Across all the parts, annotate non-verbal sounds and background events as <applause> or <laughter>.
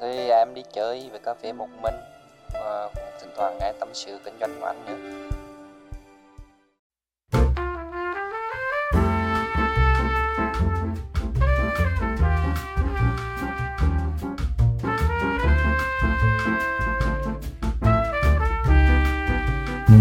Thì em đi chơi về cà phê một mình và cũng thỉnh thoảng nghe tâm sự kinh doanh của anh nữa.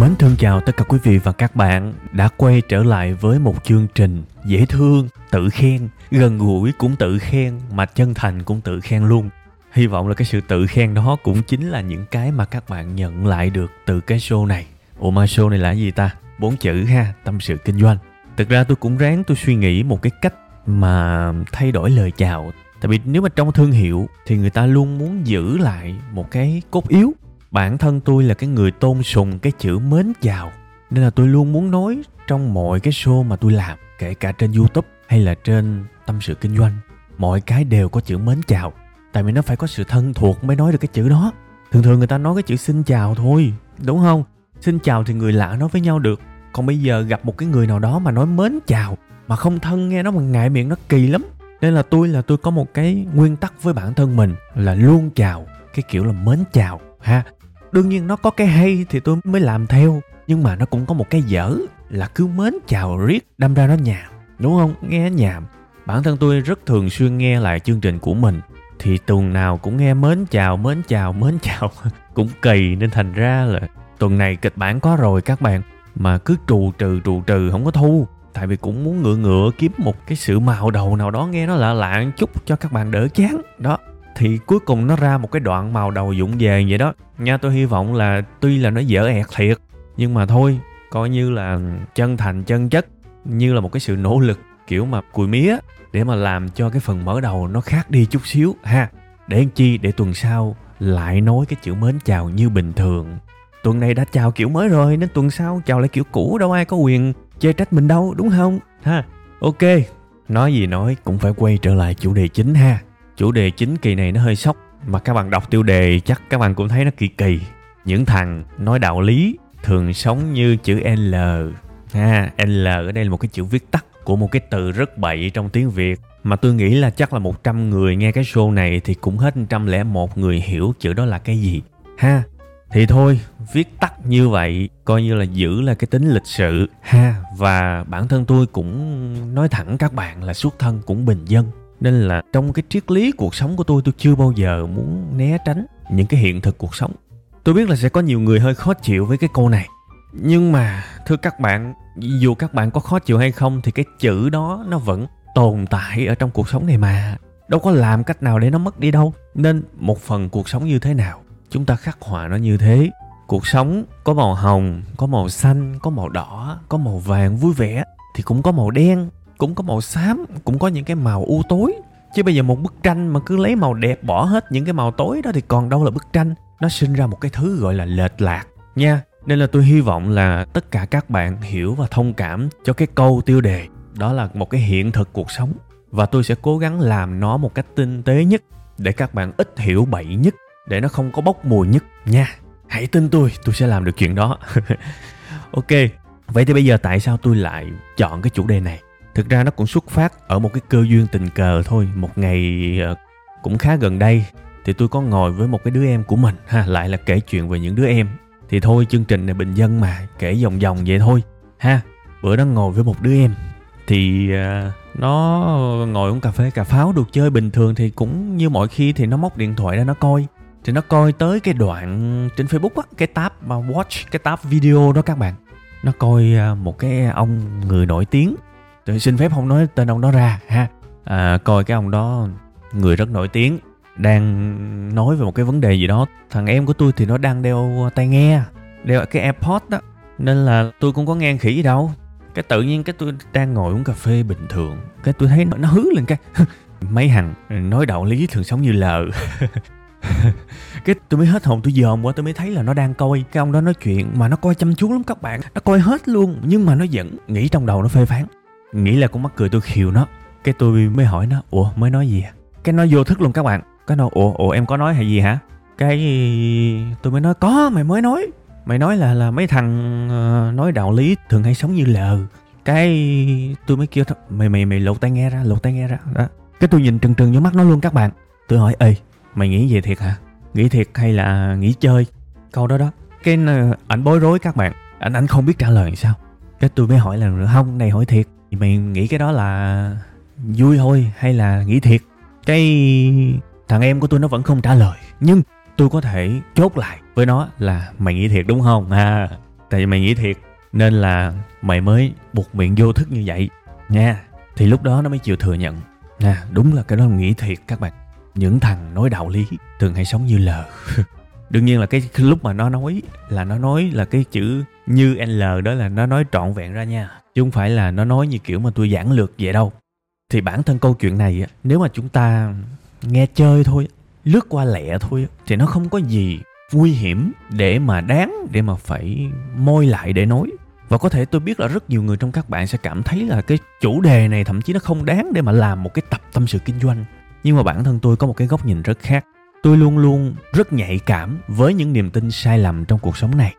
Mến thân chào tất cả quý vị và các bạn đã quay trở lại với một chương trình dễ thương, tự khen, gần gũi cũng tự khen mà chân thành cũng tự khen luôn. Hy vọng là cái sự tự khen đó cũng chính là những cái mà các bạn nhận lại được từ cái show này. Ủa mà show này là gì ta? Bốn chữ ha, tâm sự kinh doanh. Thực ra tôi cũng ráng tôi suy nghĩ một cái cách mà thay đổi lời chào. Tại vì nếu mà trong thương hiệu thì người ta luôn muốn giữ lại một cái cốt yếu bản thân tôi là cái người tôn sùng cái chữ mến chào nên là tôi luôn muốn nói trong mọi cái show mà tôi làm kể cả trên youtube hay là trên tâm sự kinh doanh mọi cái đều có chữ mến chào tại vì nó phải có sự thân thuộc mới nói được cái chữ đó. Thường thường người ta nói cái chữ xin chào thôi, đúng không? Xin chào thì người lạ nói với nhau được. Còn bây giờ gặp một cái người nào đó mà nói mến chào, mà không thân nghe nó mà ngại miệng nó kỳ lắm. Nên là tôi là tôi có một cái nguyên tắc với bản thân mình là luôn chào, cái kiểu là mến chào, ha. Đương nhiên nó có cái hay thì tôi mới làm theo, nhưng mà nó cũng có một cái dở là cứ mến chào riết đâm ra nó nhàm, đúng không? Nghe nhàm. Bản thân tôi rất thường xuyên nghe lại chương trình của mình thì tuần nào cũng nghe mến chào mến chào mến chào. <laughs> Cũng kỳ nên thành ra là tuần này kịch bản có rồi các bạn. Mà cứ trù trừ trù trừ, không có thu. Tại vì cũng muốn ngựa ngựa kiếm một cái sự màu đầu nào đó nghe nó lạ lạ chút cho các bạn đỡ chán. Đó, thì cuối cùng nó ra một cái đoạn màu đầu dụng về vậy đó. Nha, tôi hy vọng là tuy là nó dở ẹt thiệt, nhưng mà thôi, coi như là chân thành, chân chất, như là một cái sự nỗ lực kiểu mà cùi mía để mà làm cho cái phần mở đầu nó khác đi chút xíu, ha. Để chi? Để tuần sau lại nói cái chữ mến chào như bình thường. Tuần này đã chào kiểu mới rồi, nên tuần sau chào lại kiểu cũ, đâu ai có quyền chê trách mình đâu, đúng không? Ha, ok. Nói gì nói cũng phải quay trở lại chủ đề chính, ha. Chủ đề chính kỳ này nó hơi sốc, mà các bạn đọc tiêu đề chắc các bạn cũng thấy nó kỳ kỳ. Những thằng nói đạo lý thường sống như chữ L. Ha, L ở đây là một cái chữ viết tắt của một cái từ rất bậy trong tiếng Việt. Mà tôi nghĩ là chắc là 100 người nghe cái show này thì cũng hết 101 người hiểu chữ đó là cái gì. Ha, thì thôi, viết tắt như vậy, coi như là giữ là cái tính lịch sự. Ha, và bản thân tôi cũng nói thẳng các bạn là xuất thân cũng bình dân. Nên là trong cái triết lý cuộc sống của tôi tôi chưa bao giờ muốn né tránh những cái hiện thực cuộc sống. Tôi biết là sẽ có nhiều người hơi khó chịu với cái câu này nhưng mà, thưa các bạn, dù các bạn có khó chịu hay không, thì cái chữ đó nó vẫn tồn tại ở trong cuộc sống này mà. Đâu có làm cách nào để nó mất đi đâu. Nên một phần cuộc sống như thế nào, chúng ta khắc họa nó như thế. Cuộc sống có màu hồng, có màu xanh, có màu đỏ, có màu vàng vui vẻ, thì cũng có màu đen, cũng có màu xám, cũng có những cái màu u tối. Chứ bây giờ một bức tranh mà cứ lấy màu đẹp bỏ hết những cái màu tối đó, thì còn đâu là bức tranh. Nó sinh ra một cái thứ gọi là lệch lạc nha nên là tôi hy vọng là tất cả các bạn hiểu và thông cảm cho cái câu tiêu đề. Đó là một cái hiện thực cuộc sống. Và tôi sẽ cố gắng làm nó một cách tinh tế nhất, để các bạn ít hiểu bậy nhất, để nó không có bốc mùi nhất nha. Hãy tin tôi tôi sẽ làm được chuyện đó. <laughs> Ok, vậy thì bây giờ tại sao tôi lại chọn cái chủ đề này? Thực ra nó cũng xuất phát ở một cái cơ duyên tình cờ thôi. Một ngày ờ, cũng khá gần đây, thì tôi có ngồi với một cái đứa em của mình, ha, lại là kể chuyện về những đứa em thì thôi chương trình này bình dân mà kể vòng vòng vậy thôi ha. Bữa đó ngồi với một đứa em. Thì uh, nó ngồi uống cà phê cà pháo được chơi bình thường thì cũng như mọi khi thì nó móc điện thoại ra nó coi. Thì nó coi tới cái đoạn trên facebook á cái tab mà watch cái tab video đó các bạn. Nó coi à, một cái ông người nổi tiếng. Tôi xin phép không nói tên ông đó ra ha. À, coi cái ông đó người rất nổi tiếng đang nói về một cái vấn đề gì đó. Thằng em của tôi thì nó đang đeo tai nghe đeo cái airpod đó. Nên là tôi cũng có nghe khỉ gì đâu. Cái tự nhiên cái tôi đang ngồi uống cà phê bình thường cái tôi thấy nó, nó hứ lên cái <laughs> mấy hằng nói đạo lý thường sống như lờ. <laughs> Cái tôi mới hết hồn tôi dòm qua tôi mới thấy là nó đang coi. Cái ông đó nói chuyện mà nó coi chăm chú lắm các bạn. Nó coi hết luôn nhưng mà nó vẫn nghĩ trong đầu nó phê phán. Nghĩ là con mắc cười tôi khiều nó. Cái tôi mới hỏi nó ủa mới nói gì à? Cái nó vô thức luôn các bạn cái nó ủa ủa em có nói hay gì hả? Cái tôi mới nói có mày mới nói. Mày nói là là mấy thằng uh, nói đạo lý thường hay sống như lờ. Cái tôi mới kêu mày mày mày lột tai nghe ra lột tai nghe ra. Đó. Cái tôi nhìn trừng trừng vô mắt nó luôn các bạn. Tôi hỏi ê mày nghĩ về thiệt hả? Nghĩ thiệt hay là nghĩ chơi? Câu đó đó. Cái ờ, ảnh bối rối các bạn. Ảnh ảnh không biết trả lời sao. Cái tôi mới hỏi là không này hỏi thiệt. Mày nghĩ cái đó là vui thôi hay là nghĩ thiệt? Cái thằng em của tôi nó vẫn không trả lời, nhưng tôi có thể chốt lại với nó là mày nghĩ thiệt đúng không? À tại vì mày nghĩ thiệt, nên là mày mới buộc miệng vô thức như vậy. Nha, thì lúc đó nó mới chịu thừa nhận. Nè, đúng là cái đó là nghĩ thiệt các bạn. Những thằng nói đạo lý thường hay sống như lờ <laughs> đương nhiên là cái lúc mà nó nói là nó nói là cái chữ như l đó là nó nói trọn vẹn ra nha. Chứ không phải là nó nói như kiểu mà tôi giảng lược vậy đâu. Thì bản thân câu chuyện này nếu mà chúng ta nghe chơi thôi, lướt qua lẹ thôi, thì nó không có gì nguy hiểm để mà đáng, để mà phải môi lại để nói. Và có thể tôi biết là rất nhiều người trong các bạn sẽ cảm thấy là cái chủ đề này thậm chí nó không đáng để mà làm một cái tập tâm sự kinh doanh. Nhưng mà bản thân tôi có một cái góc nhìn rất khác. Tôi luôn luôn rất nhạy cảm với những niềm tin sai lầm trong cuộc sống này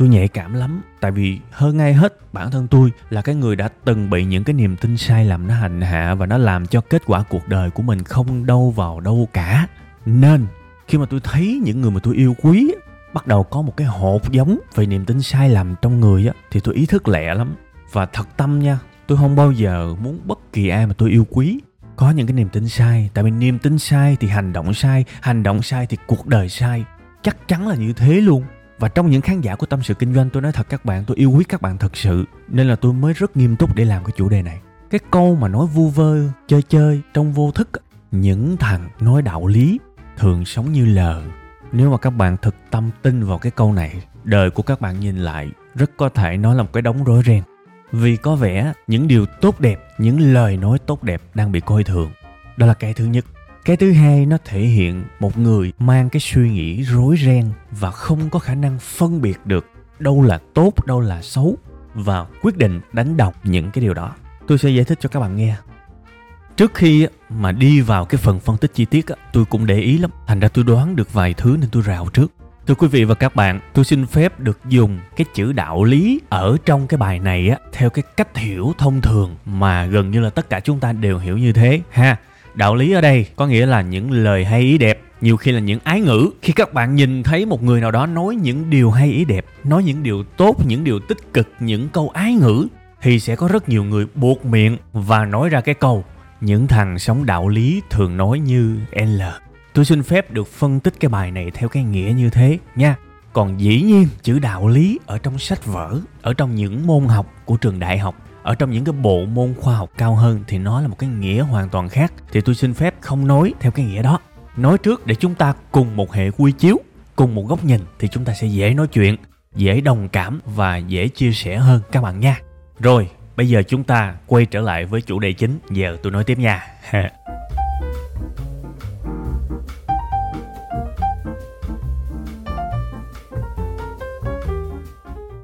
tôi nhạy cảm lắm, tại vì hơn ai hết, bản thân tôi là cái người đã từng bị những cái niềm tin sai lầm nó hành hạ và nó làm cho kết quả cuộc đời của mình không đâu vào đâu cả. Nên, khi mà tôi thấy những người mà tôi yêu quý bắt đầu có một cái hột giống về niềm tin sai lầm trong người á, thì tôi ý thức lẹ lắm. Và thật tâm nha, tôi không bao giờ muốn bất kỳ ai mà tôi yêu quý có những cái niềm tin sai. Tại vì niềm tin sai thì hành động sai, hành động sai thì cuộc đời sai. Chắc chắn là như thế luôn và trong những khán giả của tâm sự kinh doanh, tôi nói thật các bạn, tôi yêu quý các bạn thật sự, nên là tôi mới rất nghiêm túc để làm cái chủ đề này. Cái câu mà nói vu vơ, chơi chơi trong vô thức, những thằng nói đạo lý thường sống như lờ. Nếu mà các bạn thực tâm tin vào cái câu này, đời của các bạn nhìn lại rất có thể nó là một cái đống rối ren. Vì có vẻ những điều tốt đẹp, những lời nói tốt đẹp đang bị coi thường. Đó là cái thứ nhất cái thứ hai nó thể hiện một người mang cái suy nghĩ rối ren và không có khả năng phân biệt được đâu là tốt đâu là xấu và quyết định đánh đọc những cái điều đó. Tôi sẽ giải thích cho các bạn nghe. Trước khi mà đi vào cái phần phân tích chi tiết tôi cũng để ý lắm. Thành ra tôi đoán được vài thứ nên tôi rào trước. Thưa quý vị và các bạn, tôi xin phép được dùng cái chữ đạo lý ở trong cái bài này á theo cái cách hiểu thông thường mà gần như là tất cả chúng ta đều hiểu như thế ha. Đạo lý ở đây có nghĩa là những lời hay ý đẹp, nhiều khi là những ái ngữ. Khi các bạn nhìn thấy một người nào đó nói những điều hay ý đẹp, nói những điều tốt, những điều tích cực, những câu ái ngữ thì sẽ có rất nhiều người buộc miệng và nói ra cái câu những thằng sống đạo lý thường nói như L Tôi xin phép được phân tích cái bài này theo cái nghĩa như thế nha. Còn dĩ nhiên chữ đạo lý ở trong sách vở, ở trong những môn học của trường đại học, ở trong những cái bộ môn khoa học cao hơn thì nó là một cái nghĩa hoàn toàn khác. Thì tôi xin phép không nói theo cái nghĩa đó. Nói trước để chúng ta cùng một hệ quy chiếu, cùng một góc nhìn thì chúng ta sẽ dễ nói chuyện, dễ đồng cảm và dễ chia sẻ hơn các bạn nha. Rồi, bây giờ chúng ta quay trở lại với chủ đề chính. Giờ tôi nói tiếp nha. <laughs>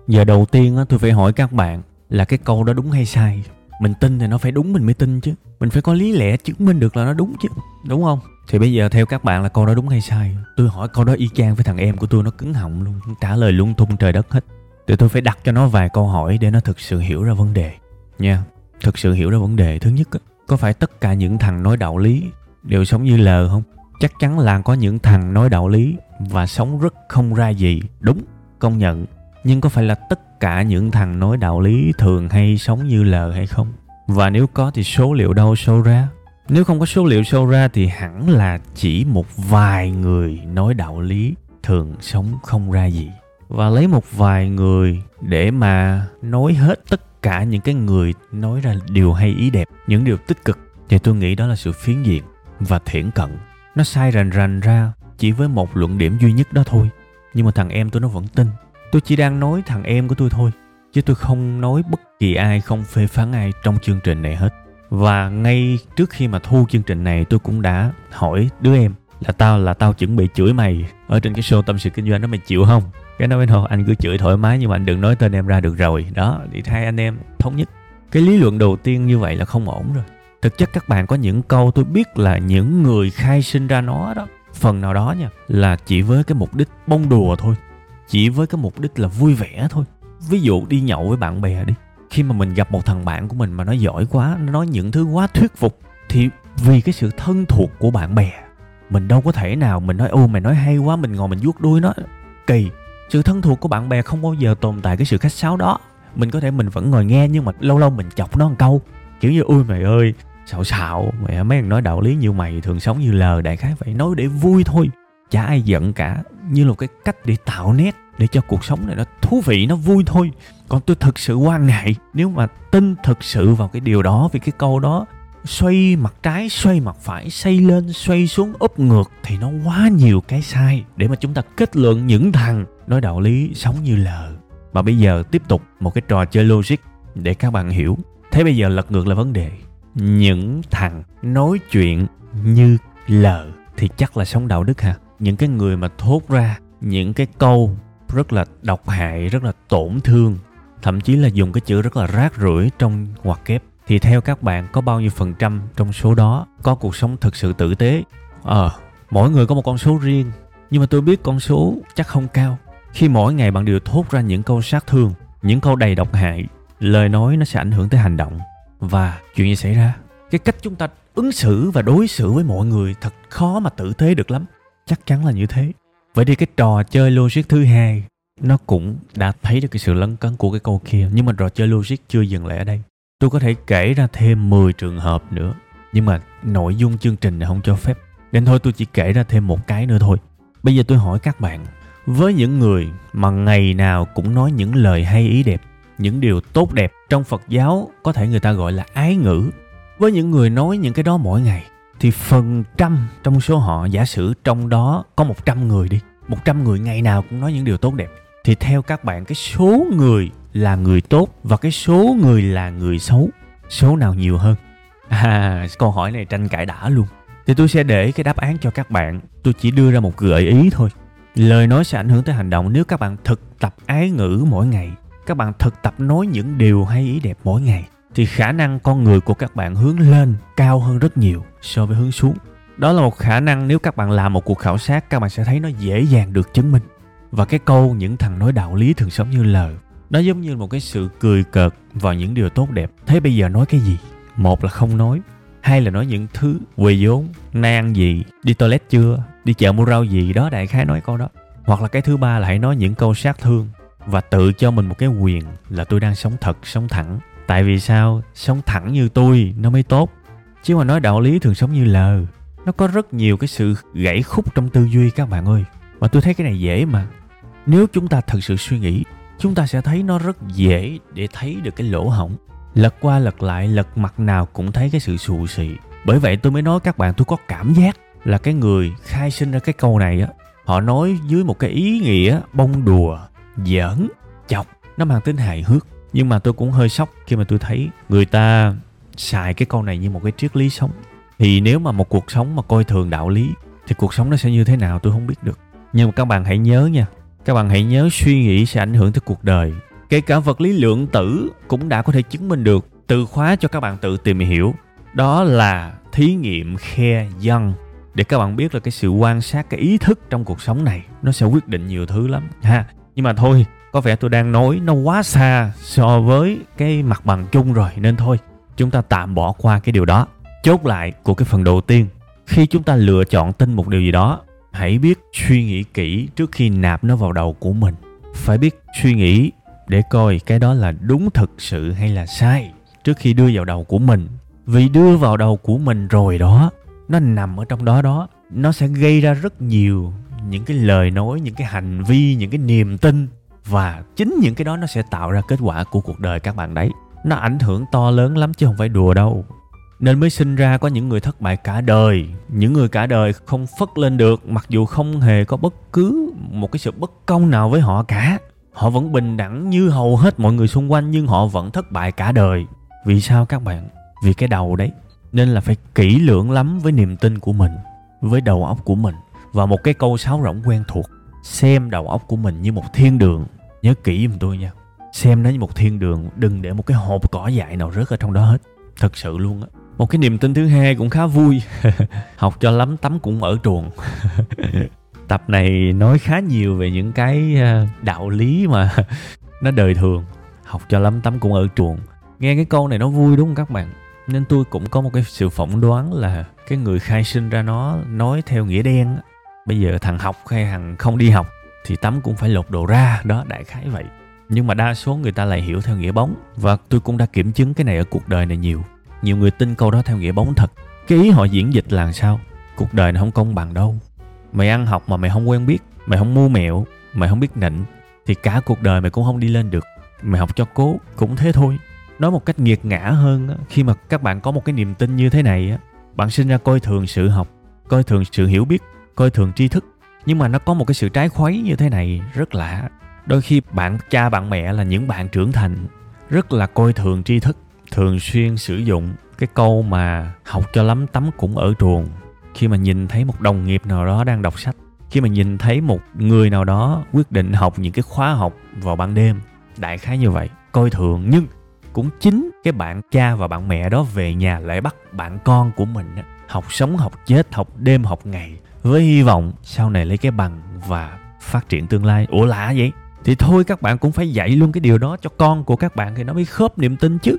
giờ đầu tiên tôi phải hỏi các bạn là cái câu đó đúng hay sai? Mình tin thì nó phải đúng mình mới tin chứ. Mình phải có lý lẽ chứng minh được là nó đúng chứ, đúng không? Thì bây giờ theo các bạn là câu đó đúng hay sai? Tôi hỏi câu đó y chang với thằng em của tôi, nó cứng họng luôn trả lời lung tung trời đất hết. Thì tôi phải đặt cho nó vài câu hỏi để nó thực sự hiểu ra vấn đề. Nha, thực sự hiểu ra vấn đề. Thứ nhất có phải tất cả những thằng nói đạo lý đều sống như lờ không? Chắc chắn là có những thằng nói đạo lý và sống rất không ra gì. Đúng, công nhận nhưng có phải là tất cả những thằng nói đạo lý thường hay sống như lờ hay không? Và nếu có thì số liệu đâu show ra? Nếu không có số liệu show ra thì hẳn là chỉ một vài người nói đạo lý thường sống không ra gì. Và lấy một vài người để mà nói hết tất cả những cái người nói ra điều hay ý đẹp, những điều tích cực, thì tôi nghĩ đó là sự phiến diện và thiển cận. Nó sai rành rành ra chỉ với một luận điểm duy nhất đó thôi. Nhưng mà thằng em tôi nó vẫn tin tôi chỉ đang nói thằng em của tôi thôi, chứ tôi không nói bất kỳ ai không phê phán ai trong chương trình này hết. Và ngay trước khi mà thu chương trình này, tôi cũng đã hỏi đứa em là tao là tao chuẩn bị chửi mày ở trên cái show tâm sự kinh doanh đó mày chịu không? Cái nói với thôi anh cứ chửi thoải mái nhưng mà anh đừng nói tên em ra được rồi. Đó, thì hai anh em thống nhất. Cái lý luận đầu tiên như vậy là không ổn rồi. Thực chất các bạn có những câu tôi biết là những người khai sinh ra nó đó, phần nào đó nha, là chỉ với cái mục đích bông đùa thôi chỉ với cái mục đích là vui vẻ thôi. Ví dụ đi nhậu với bạn bè đi. Khi mà mình gặp một thằng bạn của mình mà nó giỏi quá, nó nói những thứ quá thuyết phục, thì vì cái sự thân thuộc của bạn bè, mình đâu có thể nào mình nói, ô, mày nói hay quá, mình ngồi mình vuốt đuôi nó. Kỳ. Sự thân thuộc của bạn bè không bao giờ tồn tại cái sự khách sáo đó. Mình có thể mình vẫn ngồi nghe, nhưng mà lâu lâu mình chọc nó một câu, kiểu như ui mày ơi, xạo xạo, mẹ mấy thằng nói đạo lý như mày thường sống như lờ đại khái vậy, nói để vui thôi chả ai giận cả, như là một cái cách để tạo nét để cho cuộc sống này nó thú vị, nó vui thôi. Còn tôi thực sự quan ngại nếu mà tin thực sự vào cái điều đó, vì cái câu đó, xoay mặt trái, xoay mặt phải xây lên, xoay xuống, úp ngược, thì nó quá nhiều cái sai để mà chúng ta kết luận những thằng nói đạo lý sống như lờ. Mà bây giờ tiếp tục một cái trò chơi logic để các bạn hiểu. Thế bây giờ lật ngược là vấn đề. Những thằng nói chuyện như lờ thì chắc là sống đạo đức ha? Những cái người mà thốt ra những cái câu rất là độc hại rất là tổn thương thậm chí là dùng cái chữ rất là rác rưởi trong ngoặc kép thì theo các bạn có bao nhiêu phần trăm trong số đó có cuộc sống thực sự tử tế? Ờ à, mỗi người có một con số riêng nhưng mà tôi biết con số chắc không cao. Khi mỗi ngày bạn đều thốt ra những câu sát thương những câu đầy độc hại lời nói nó sẽ ảnh hưởng tới hành động. Và chuyện gì xảy ra? Cái cách chúng ta ứng xử và đối xử với mọi người thật khó mà tử tế được lắm chắc chắn là như thế. Vậy thì cái trò chơi logic thứ hai, nó cũng đã thấy được cái sự lấn cấn của cái câu kia. Nhưng mà trò chơi logic chưa dừng lại ở đây. Tôi có thể kể ra thêm 10 trường hợp nữa. Nhưng mà nội dung chương trình này không cho phép. Nên thôi, tôi chỉ kể ra thêm một cái nữa thôi. Bây giờ tôi hỏi các bạn, với những người mà ngày nào cũng nói những lời hay ý đẹp, những điều tốt đẹp trong phật giáo có thể người ta gọi là ái ngữ, với những người nói những cái đó mỗi ngày thì phần trăm trong số họ, giả sử trong đó có 100 người đi 100 người ngày nào cũng nói những điều tốt đẹp. Thì theo các bạn, cái số người là người tốt và cái số người là người xấu, số nào nhiều hơn? À câu hỏi này tranh cãi đã luôn. Thì tôi sẽ để cái đáp án cho các bạn. Tôi chỉ đưa ra một gợi ý thôi. Lời nói sẽ ảnh hưởng tới hành động. Nếu các bạn thực tập ái ngữ mỗi ngày, các bạn thực tập nói những điều hay ý đẹp mỗi ngày thì khả năng con người của các bạn hướng lên cao hơn rất nhiều so với hướng xuống. Đó là một khả năng nếu các bạn làm một cuộc khảo sát, các bạn sẽ thấy nó dễ dàng được chứng minh. Và cái câu những thằng nói đạo lý thường sống như lời, nó giống như một cái sự cười cợt vào những điều tốt đẹp. Thế bây giờ nói cái gì? Một là không nói, hai là nói những thứ quỳ vốn nay ăn gì, đi toilet chưa, đi chợ mua rau gì đó, đại khái nói câu đó. Hoặc là cái thứ ba là hãy nói những câu sát thương và tự cho mình một cái quyền là tôi đang sống thật, sống thẳng tại vì sao? Sống thẳng như tôi, nó mới tốt. Chứ mà nói đạo lý thường sống như lờ, nó có rất nhiều cái sự gãy khúc trong tư duy các bạn ơi. Mà tôi thấy cái này dễ mà. Nếu chúng ta thật sự suy nghĩ, chúng ta sẽ thấy nó rất dễ để thấy được cái lỗ hổng. Lật qua lật lại, lật mặt nào cũng thấy cái sự xù xì. Bởi vậy tôi mới nói các bạn, tôi có cảm giác là cái người khai sinh ra cái câu này á, họ nói dưới một cái ý nghĩa bông đùa, giỡn, chọc, nó mang tính hài hước nhưng mà tôi cũng hơi sốc khi mà tôi thấy người ta xài cái câu này như một cái triết lý sống. Thì nếu mà một cuộc sống mà coi thường đạo lý, thì cuộc sống nó sẽ như thế nào tôi không biết được. Nhưng mà các bạn hãy nhớ nha, các bạn hãy nhớ suy nghĩ sẽ ảnh hưởng tới cuộc đời. Kể cả vật lý lượng tử cũng đã có thể chứng minh được, từ khóa cho các bạn tự tìm hiểu. Đó là thí nghiệm khe dân để các bạn biết là cái sự quan sát, cái ý thức trong cuộc sống này, nó sẽ quyết định nhiều thứ lắm, ha. Nhưng mà thôi có vẻ tôi đang nói nó quá xa so với cái mặt bằng chung rồi, nên thôi, chúng ta tạm bỏ qua cái điều đó. Chốt lại của cái phần đầu tiên, khi chúng ta lựa chọn tin một điều gì đó, hãy biết suy nghĩ kỹ trước khi nạp nó vào đầu của mình. Phải biết suy nghĩ để coi cái đó là đúng thực sự hay là sai trước khi đưa vào đầu của mình. Vì đưa vào đầu của mình rồi đó, nó nằm ở trong đó đó, nó sẽ gây ra rất nhiều những cái lời nói, những cái hành vi, những cái niềm tin và chính những cái đó nó sẽ tạo ra kết quả của cuộc đời các bạn đấy. Nó ảnh hưởng to lớn lắm chứ không phải đùa đâu. Nên mới sinh ra có những người thất bại cả đời. Những người cả đời không phất lên được, mặc dù không hề có bất cứ một cái sự bất công nào với họ cả. Họ vẫn bình đẳng như hầu hết mọi người xung quanh, nhưng họ vẫn thất bại cả đời. Vì sao các bạn? Vì cái đầu đấy. Nên là phải kỹ lưỡng lắm với niềm tin của mình, với đầu óc của mình. Và một cái câu sáo rỗng quen thuộc, xem đầu óc của mình như một thiên đường nhớ kỹ giùm tôi nha. Xem nó như một thiên đường đừng để một cái hộp cỏ dại nào rớt ở trong đó hết. Thật sự luôn á. Một cái niềm tin thứ hai cũng khá vui. <laughs> Học cho lắm tắm cũng ở truồng <laughs> tập này nói khá nhiều về những cái ờ, đạo lý mà <laughs> nó đời thường. Học cho lắm tắm cũng ở chuồng. Nghe cái câu này nó vui đúng không các bạn? Nên tôi cũng có một cái sự phỏng đoán là cái người khai sinh ra nó nói theo nghĩa đen bây giờ thằng học hay thằng không đi học thì tắm cũng phải lột đồ ra. Đó, đại khái vậy. Nhưng mà đa số người ta lại hiểu theo nghĩa bóng. Và tôi cũng đã kiểm chứng cái này ở cuộc đời này nhiều. Nhiều người tin câu đó theo nghĩa bóng thật. Cái ý họ diễn dịch là sao? Cuộc đời này không công bằng đâu. Mày ăn học mà mày không quen biết. Mày không mua mẹo. Mày không biết nịnh. Thì cả cuộc đời mày cũng không đi lên được. Mày học cho cố, cũng thế thôi. Nói một cách nghiệt ngã hơn khi mà các bạn có một cái niềm tin như thế này bạn sinh ra coi thường sự học, coi thường sự hiểu biết, coi thường tri thức nhưng mà nó có một cái sự trái khuấy như thế này, rất lạ. Đôi khi bạn, cha bạn mẹ là những bạn trưởng thành, rất là coi thường tri thức, thường xuyên sử dụng cái câu mà học cho lắm tắm cũng ở chuồng. Khi mà nhìn thấy một đồng nghiệp nào đó đang đọc sách, khi mà nhìn thấy một người nào đó quyết định học những cái khóa học vào ban đêm, đại khái như vậy. Coi thường nhưng cũng chính cái bạn cha và bạn mẹ đó về nhà lại bắt bạn con của mình học sống, học chết, học đêm, học ngày với hy vọng sau này lấy cái bằng và phát triển tương lai. Ủa lạ vậy? Thì thôi, các bạn cũng phải dạy luôn cái điều đó cho con của các bạn thì nó mới khớp niềm tin chứ.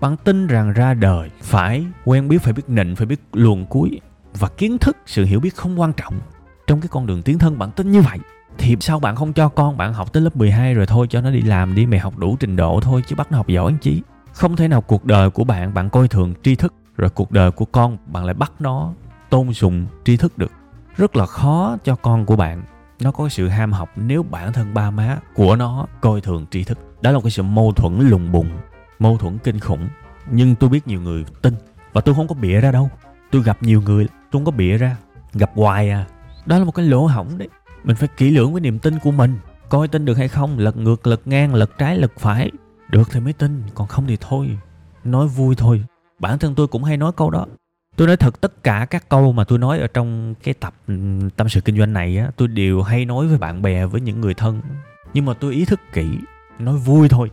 Bạn tin rằng ra đời phải quen biết, phải biết nịnh, phải biết luồn cuối và kiến thức sự hiểu biết không quan trọng trong cái con đường tiến thân. Bạn tin như vậy thì sao bạn không cho con bạn học tới lớp 12 rồi thôi, cho nó đi làm đi, mày học đủ trình độ thôi chứ bắt nó học giỏi chí không thể nào cuộc đời của bạn bạn coi thường tri thức, rồi cuộc đời của con bạn lại bắt nó tôn sùng tri thức được rất là khó cho con của bạn. Nó có sự ham học nếu bản thân ba má của nó coi thường tri thức. Đó là một cái sự mâu thuẫn lùng bùng, mâu thuẫn kinh khủng. Nhưng tôi biết nhiều người tin và tôi không có bịa ra đâu. Tôi gặp nhiều người, tôi không có bịa ra. Gặp hoài à. Đó là một cái lỗ hỏng đấy. Mình phải kỹ lưỡng với niềm tin của mình. Coi tin được hay không, lật ngược, lật ngang, lật trái, lật phải. Được thì mới tin, còn không thì thôi, nói vui thôi. Bản thân tôi cũng hay nói câu đó tôi nói thật, tất cả các câu mà tôi nói ở trong cái tập ừ, tâm sự kinh doanh này á, tôi đều hay nói với bạn bè, với những người thân. Nhưng mà tôi ý thức kỹ, nói vui thôi,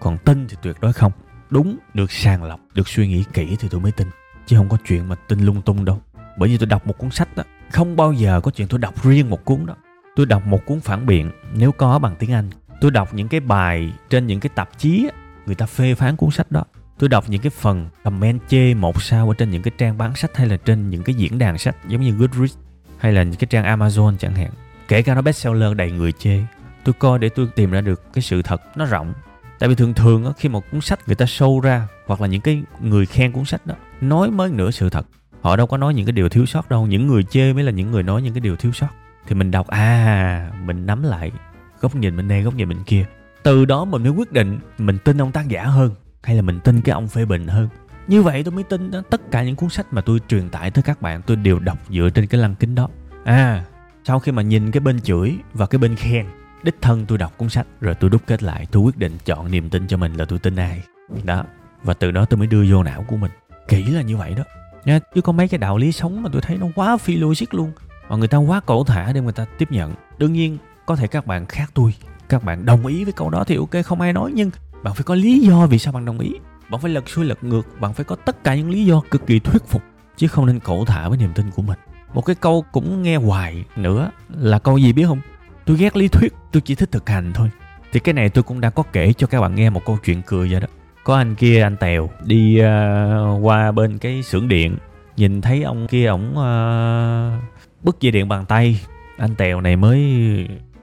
còn tin thì tuyệt đối không. Đúng, được sàng lọc, được suy nghĩ kỹ thì tôi mới tin, chứ không có chuyện mà tin lung tung đâu. Bởi vì tôi đọc một cuốn sách đó không bao giờ có chuyện tôi đọc riêng một cuốn đó. Tôi đọc một cuốn phản biện, nếu có bằng tiếng anh. Tôi đọc những cái bài trên những cái tạp chí người ta phê phán cuốn sách đó tôi đọc những cái phần comment chê một sao ở trên những cái trang bán sách hay là trên những cái diễn đàn sách giống như Goodreads hay là những cái trang Amazon chẳng hạn. Kể cả nó bestseller đầy người chê. Tôi coi để tôi tìm ra được cái sự thật nó rộng. Tại vì thường thường khi một cuốn sách người ta show ra hoặc là những cái người khen cuốn sách đó, nói mới nửa sự thật. Họ đâu có nói những cái điều thiếu sót đâu. Những người chê mới là những người nói những cái điều thiếu sót. Thì mình đọc à mình nắm lại góc nhìn bên đây, góc nhìn bên kia. Từ đó mình mới quyết định mình tin ông tác giả hơn hay là mình tin cái ông phê bình hơn? Như vậy tôi mới tin đó, tất cả những cuốn sách mà tôi truyền tải tới các bạn tôi đều đọc dựa trên cái lăng kính đó. À sau khi mà nhìn cái bên chửi và cái bên khen đích thân tôi đọc cuốn sách rồi tôi đúc kết lại tôi quyết định chọn niềm tin cho mình là tôi tin ai. Đó và từ đó tôi mới đưa vô não của mình. Kỹ là như vậy đó. Nha chứ có mấy cái đạo lý sống mà tôi thấy nó quá phi logic luôn mà người ta quá cổ thả để người ta tiếp nhận. Đương nhiên có thể các bạn khác tôi các bạn đồng ý với câu đó thì ok không ai nói nhưng bạn phải có lý do vì sao bạn đồng ý. Bạn phải lật xuôi lật ngược bạn phải có tất cả những lý do cực kỳ thuyết phục chứ không nên cổ thả với niềm tin của mình. Một cái câu cũng nghe hoài nữa là câu gì biết không? Tôi ghét lý thuyết tôi chỉ thích thực hành thôi. Thì cái này tôi cũng đã có kể cho các bạn nghe một câu chuyện cười vậy đó. Có anh kia anh tèo đi uh, qua bên cái xưởng điện nhìn thấy ông kia ổng uh, bứt dây điện bằng tay. Anh tèo này mới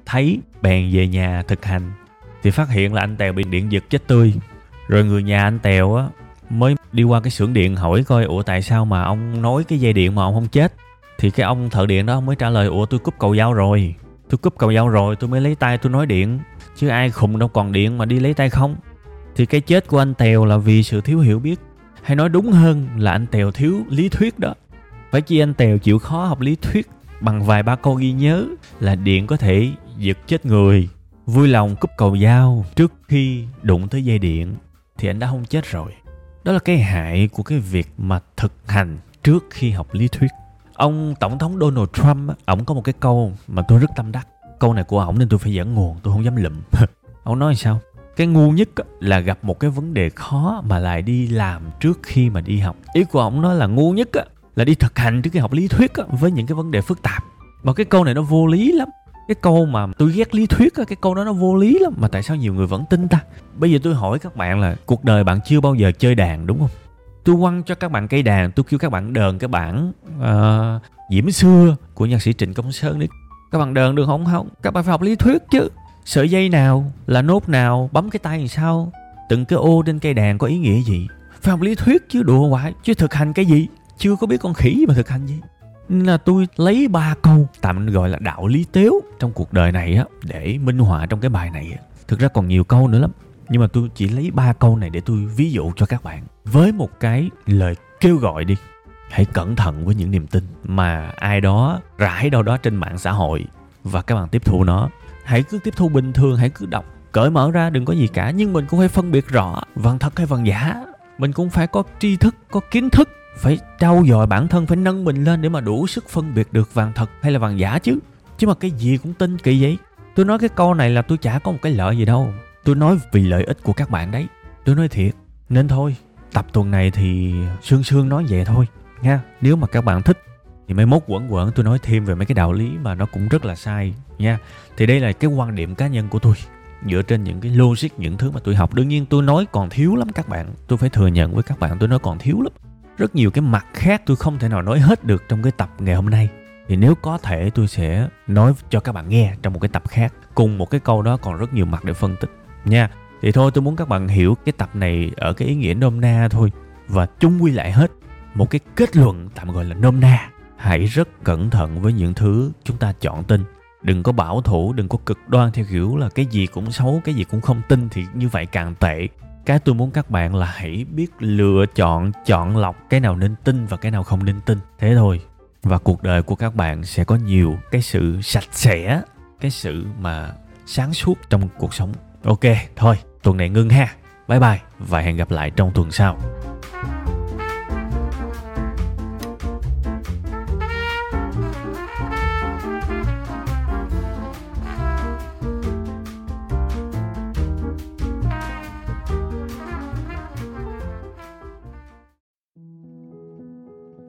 thấy bèn về nhà thực hành thì phát hiện là anh tèo bị điện giật chết tươi. Rồi người nhà anh tèo á, mới đi qua cái xưởng điện hỏi coi, ủa, tại sao mà ông nối cái dây điện mà ông không chết? Thì cái ông thợ điện đó mới trả lời, ủa, tôi cúp cầu dao rồi. Tôi cúp cầu dao rồi, tôi mới lấy tay tôi nói điện. Chứ ai khùng đâu còn điện mà đi lấy tay không. Thì cái chết của anh tèo là vì sự thiếu hiểu biết. Hay nói đúng hơn là anh tèo thiếu lý thuyết đó. Phải chi anh tèo chịu khó học lý thuyết bằng vài ba câu ghi nhớ là điện có thể giật chết người vui lòng cúp cầu dao trước khi đụng tới dây điện thì anh đã không chết rồi. Đó là cái hại của cái việc mà thực hành trước khi học lý thuyết. Ông tổng thống Donald Trump ổng có một cái câu mà tôi rất tâm đắc. Câu này của ổng nên tôi phải dẫn nguồn, tôi không dám lụm. <laughs> Ông nói sao? Cái ngu nhất là gặp một cái vấn đề khó mà lại đi làm trước khi mà đi học. Ý của ổng nói là ngu nhất là đi thực hành trước khi học lý thuyết với những cái vấn đề phức tạp. Mà cái câu này nó vô lý lắm cái câu mà tôi ghét lý thuyết cái câu đó nó vô lý lắm. Mà tại sao nhiều người vẫn tin ta? Bây giờ tôi hỏi các bạn là cuộc đời bạn chưa bao giờ chơi đàn đúng không? Tôi quăng cho các bạn cây đàn tôi kêu các bạn đờn cái bản uh, ờ, diễm xưa của nhạc sĩ trịnh công sơn đi. Các bạn đờn được không? Không. Các bạn phải học lý thuyết chứ. Sợi dây nào là nốt nào bấm cái tay làm sao? Từng cái ô trên cây đàn có ý nghĩa gì? Phải học lý thuyết chứ đùa hoài chứ thực hành cái gì? Chưa có biết con khỉ mà thực hành gì nên là tôi lấy ba câu tạm gọi là đạo lý tếu trong cuộc đời này á, để minh họa trong cái bài này thực ra còn nhiều câu nữa lắm, nhưng mà tôi chỉ lấy ba câu này để tôi ví dụ cho các bạn. Với một cái lời kêu gọi đi, hãy cẩn thận với những niềm tin mà ai đó rải đâu đó trên mạng xã hội và các bạn tiếp thu nó. Hãy cứ tiếp thu bình thường, hãy cứ đọc, cởi mở ra, đừng có gì cả. Nhưng mình cũng phải phân biệt rõ, văn thật hay văn giả. Mình cũng phải có tri thức, có kiến thức phải trau dồi bản thân, phải nâng mình lên để mà đủ sức phân biệt được vàng thật hay là vàng giả chứ. Chứ mà cái gì cũng tin kỳ vậy. Tôi nói cái câu này là tôi chả có một cái lợi gì đâu. Tôi nói vì lợi ích của các bạn đấy. Tôi nói thiệt. Nên thôi, tập tuần này thì sương sương nói vậy thôi, nha. Nếu mà các bạn thích thì mấy mốt quẩn quẩn tôi nói thêm về mấy cái đạo lý mà nó cũng rất là sai, nha. Thì đây là cái quan điểm cá nhân của tôi, dựa trên những cái logic, những thứ mà tôi học. Đương nhiên tôi nói còn thiếu lắm các bạn. Tôi phải thừa nhận với các bạn, tôi nói còn thiếu lắm rất nhiều cái mặt khác tôi không thể nào nói hết được trong cái tập ngày hôm nay. Thì nếu có thể, tôi sẽ nói cho các bạn nghe trong một cái tập khác, cùng một cái câu đó còn rất nhiều mặt để phân tích. Nha, thì thôi, tôi muốn các bạn hiểu cái tập này ở cái ý nghĩa nôm na thôi. Và chung quy lại hết, một cái kết luận tạm gọi là nôm na. Hãy rất cẩn thận với những thứ chúng ta chọn tin. Đừng có bảo thủ, đừng có cực đoan theo kiểu là cái gì cũng xấu, cái gì cũng không tin thì như vậy càng tệ cái tôi muốn các bạn là hãy biết lựa chọn chọn lọc cái nào nên tin và cái nào không nên tin. Thế thôi. Và cuộc đời của các bạn sẽ có nhiều cái sự sạch sẽ, cái sự mà sáng suốt trong cuộc sống. Ok, thôi, tuần này ngưng ha. Bye bye và hẹn gặp lại trong tuần sau.